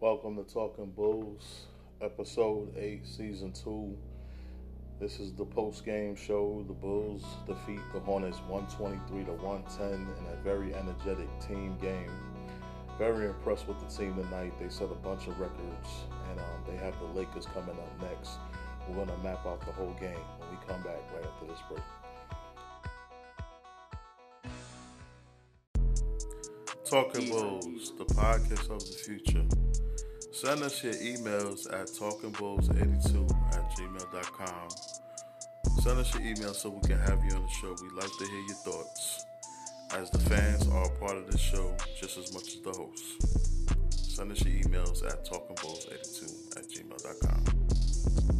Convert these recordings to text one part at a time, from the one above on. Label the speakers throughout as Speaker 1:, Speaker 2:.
Speaker 1: Welcome to Talking Bulls, episode 8, season 2. This is the post game show. The Bulls defeat the Hornets 123 to 110 in a very energetic team game. Very impressed with the team tonight. They set a bunch of records, and um, they have the Lakers coming up next. We're going to map out the whole game when we come back right after this break. Talking Bulls, the podcast of the future. Send us your emails at talkingbulls82 at gmail.com. Send us your email so we can have you on the show. We'd like to hear your thoughts, as the fans are a part of the show just as much as the hosts. Send us your emails at talkingbulls82 at gmail.com.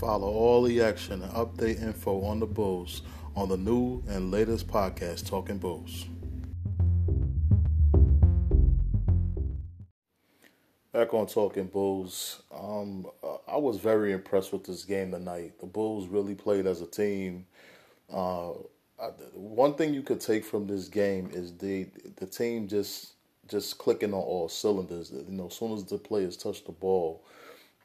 Speaker 1: Follow all the action and update info on the Bulls on the new and latest podcast, Talking Bulls. Back on Talking Bulls, um, I was very impressed with this game tonight. The Bulls really played as a team. Uh, one thing you could take from this game is the the team just just clicking on all cylinders. You know, as soon as the players touch the ball,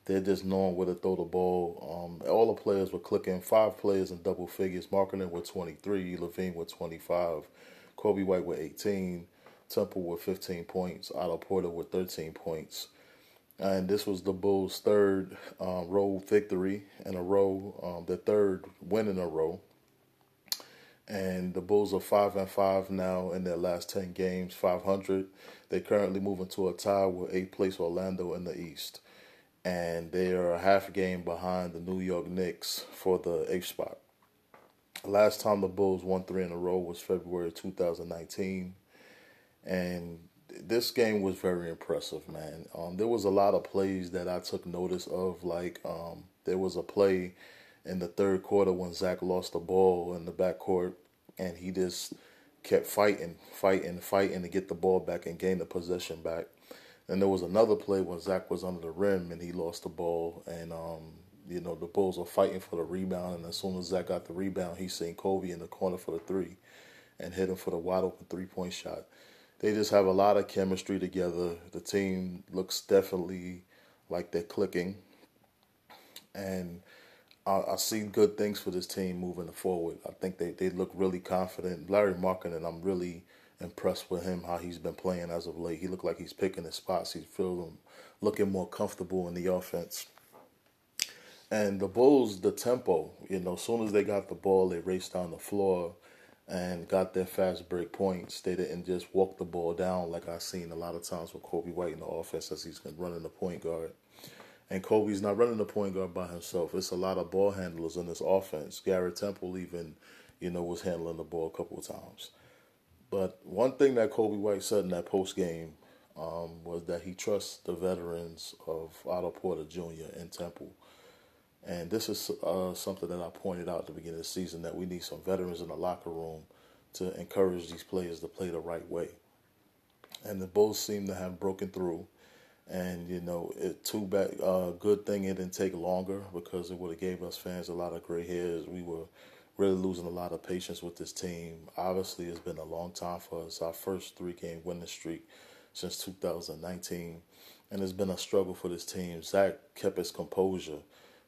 Speaker 1: they're just knowing where to throw the ball. Um, all the players were clicking. Five players in double figures. Markkanen with 23, LaVine with 25, Coby White with 18, Temple with 15 points, Otto Porter with 13 points. And this was the Bulls' third um, row victory in a row, um, third win in a row. And the Bulls are five and five now in their last ten games, 500. They currently move into a tie with eighth place Orlando in the East and they are a half game behind the New York Knicks for the eighth spot. Last time the Bulls won three in a row was February 2019, and this game was very impressive, man. Um, there was a lot of plays that I took notice of, like um, there was a play in the third quarter when Zach lost the ball in the backcourt, and he just kept fighting, fighting, fighting to get the ball back and gain the possession back. And there was another play when Zach was under the rim and he lost the ball, and um, you know the Bulls were fighting for the rebound. And as soon as Zach got the rebound, he seen Coby in the corner for the three, and hit him for the wide open three point shot. They just have a lot of chemistry together. The team looks definitely like they're clicking, and I, I see good things for this team moving forward. I think they, they look really confident. Larry Markin, and I'm really impressed with him how he's been playing as of late. He looked like he's picking his spots. He's feeling looking more comfortable in the offense. And the Bulls, the tempo, you know, as soon as they got the ball, they raced down the floor and got their fast break points. They didn't just walk the ball down like I've seen a lot of times with Coby White in the offense as he's been running the point guard. And Coby's not running the point guard by himself. It's a lot of ball handlers in this offense. Garrett Temple even, you know, was handling the ball a couple of times. But one thing that Coby White said in that post game um, was that he trusts the veterans of Otto Porter Jr. and Temple. And this is uh, something that I pointed out at the beginning of the season that we need some veterans in the locker room to encourage these players to play the right way. And the Bulls seem to have broken through. And you know, it too bad. Uh, good thing it didn't take longer because it would have gave us fans a lot of gray hairs. We were really losing a lot of patience with this team. Obviously, it's been a long time for us. Our first three game winning streak since 2019, and it's been a struggle for this team. Zach kept his composure,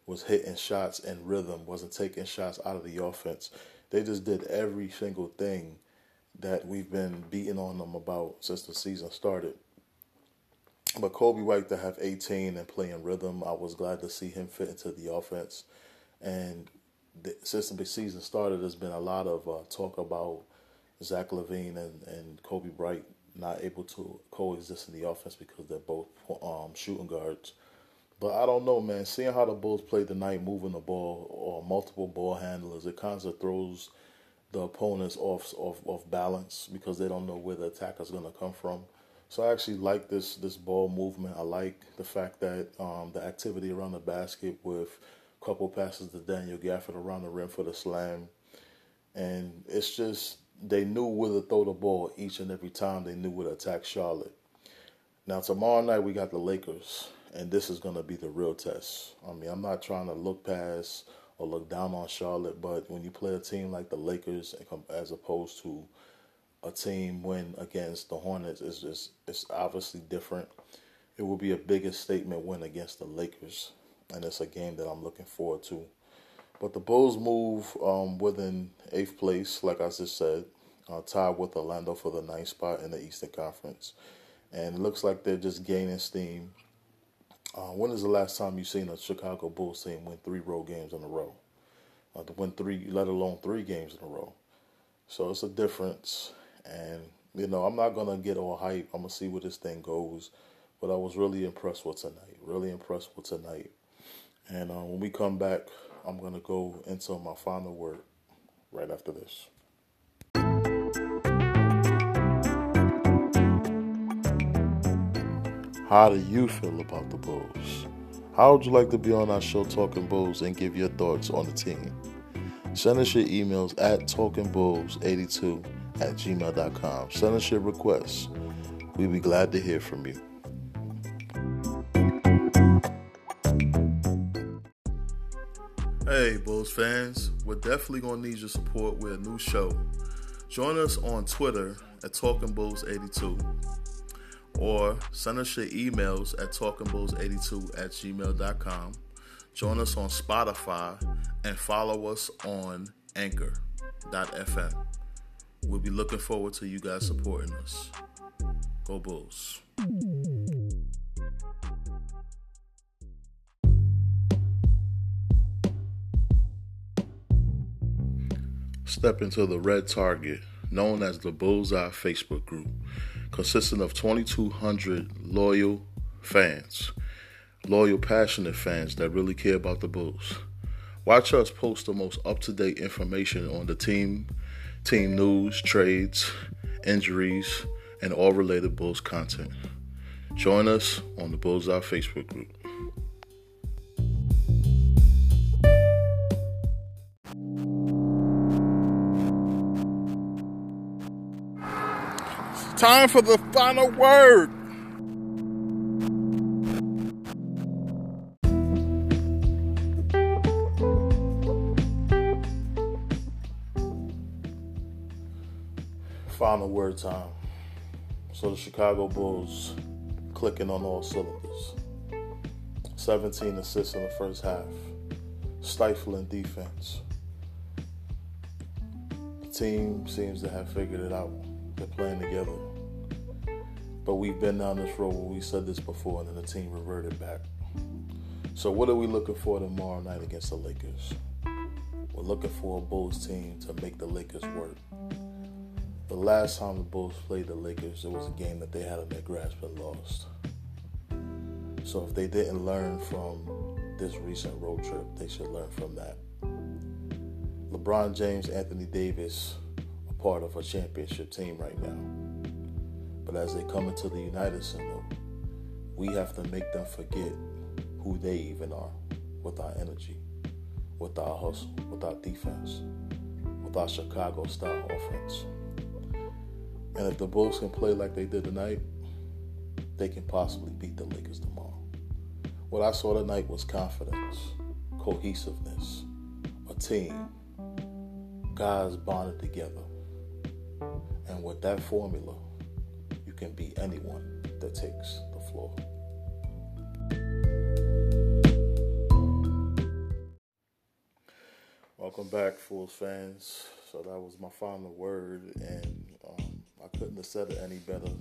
Speaker 1: was hitting shots in rhythm, wasn't taking shots out of the offense. They just did every single thing that we've been beating on them about since the season started. But Coby White to have 18 and play in rhythm, I was glad to see him fit into the offense. And the, since the season started, there's been a lot of uh, talk about Zach LaVine and, and Coby White not able to coexist in the offense because they're both um, shooting guards. But I don't know, man. Seeing how the Bulls played tonight, moving the ball or multiple ball handlers, it kind of throws the opponents off off off balance because they don't know where the attacker's going to come from. So I actually like this this ball movement. I like the fact that um, the activity around the basket with couple passes to Daniel Gafford around the rim for the slam, and it's just they knew where to throw the ball each and every time. They knew where to attack Charlotte. Now tomorrow night we got the Lakers, and this is to be the real test. I mean, I'm not trying to look past or look down on Charlotte. But when you play a team like the Lakers, as opposed to a team win against the Hornets, it's just it's obviously different. It will be a bigger statement win against the Lakers, and it's a game that I'm looking forward to. But the Bulls move um, within eighth place, like I just said, uh, tied with Orlando for the ninth spot in the Eastern Conference. And it looks like they're just gaining steam. Uh, when is the last time you've seen a Chicago Bulls team win three road games in a row? Uh, to win three, let alone three games in a row. So it's a difference. And, you know, I'm not going to get all hype. I'm going to see where this thing goes. But I was really impressed with tonight. Really impressed with tonight. And uh, when we come back, I'm going to go into my final word right after this. How do you feel about the Bulls? How would you like to be on our show Talking Bulls and give your thoughts on the team? Send us your emails at talkingbulls82 at gmail.com. Send us your requests. We'd be glad to hear from you. Hey, Bulls fans, we're definitely going to need your support with a new show. Join us on Twitter at Talking Bulls 82 or send us your emails at talkingbulls82 at gmail.com. Join us on Spotify and follow us on anchor.fm. We'll be looking forward to you guys supporting us. Go Bulls. Step into the red target, known as the Bullseye Facebook group consisting of 2,200 loyal fans, loyal, passionate fans that really care about the Bulls. Watch us post the most up to date information on the team, team news, trades, injuries, and all related Bulls content. Join us on the Bullseye Facebook group. Time for the final word. Final word time. So the Chicago Bulls clicking on all cylinders. 17 assists in the first half. Stifling defense. The team seems to have figured it out. They're playing together. But we've been down this road where we said this before and then the team reverted back. So what are we looking for tomorrow night against the Lakers? We're looking for a Bulls team to make the Lakers work. The last time the Bulls played the Lakers, it was a game that they had in their grasp and lost. So if they didn't learn from this recent road trip, they should learn from that. LeBron James, Anthony Davis, are part of a championship team right now. But as they come into the United Center, we have to make them forget who they even are with our energy, with our hustle, with our defense, with our Chicago style offense. And if the Bulls can play like they did tonight, they can possibly beat the Lakers tomorrow. What I saw tonight was confidence, cohesiveness, a team, guys bonded together, and with that formula, can be anyone that takes the floor. Welcome back, Bulls fans. So that was my final word, and um, I couldn't have said it any better,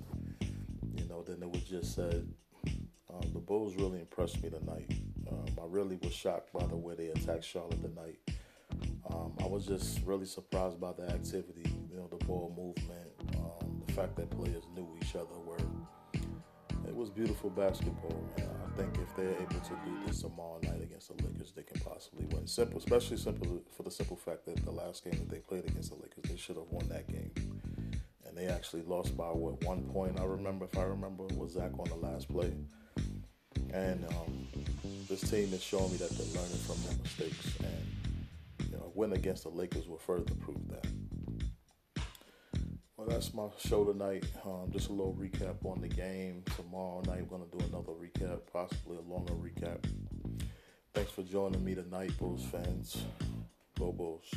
Speaker 1: you know, than it was just said. Um, the Bulls really impressed me tonight. Um, I really was shocked by the way they attacked Charlotte tonight. Um, I was just really surprised by the activity, you know, the ball movement, fact that players knew each other. Were it was beautiful basketball, and I think if they're able to do this tomorrow night against the Lakers, they can possibly win. Simple, especially simple for the simple fact that the last game that they played against the Lakers, they should have won that game, and they actually lost by what one point. I remember, if I remember, was Zach on the last play. And um, this team is showing me that they're learning from their mistakes, and win against the Lakers will further prove that. Well, that's my show tonight. Um, just a little recap on the game. Tomorrow night, we're going to do another recap, possibly a longer recap. Thanks for joining me tonight, Bulls fans. Go Bulls.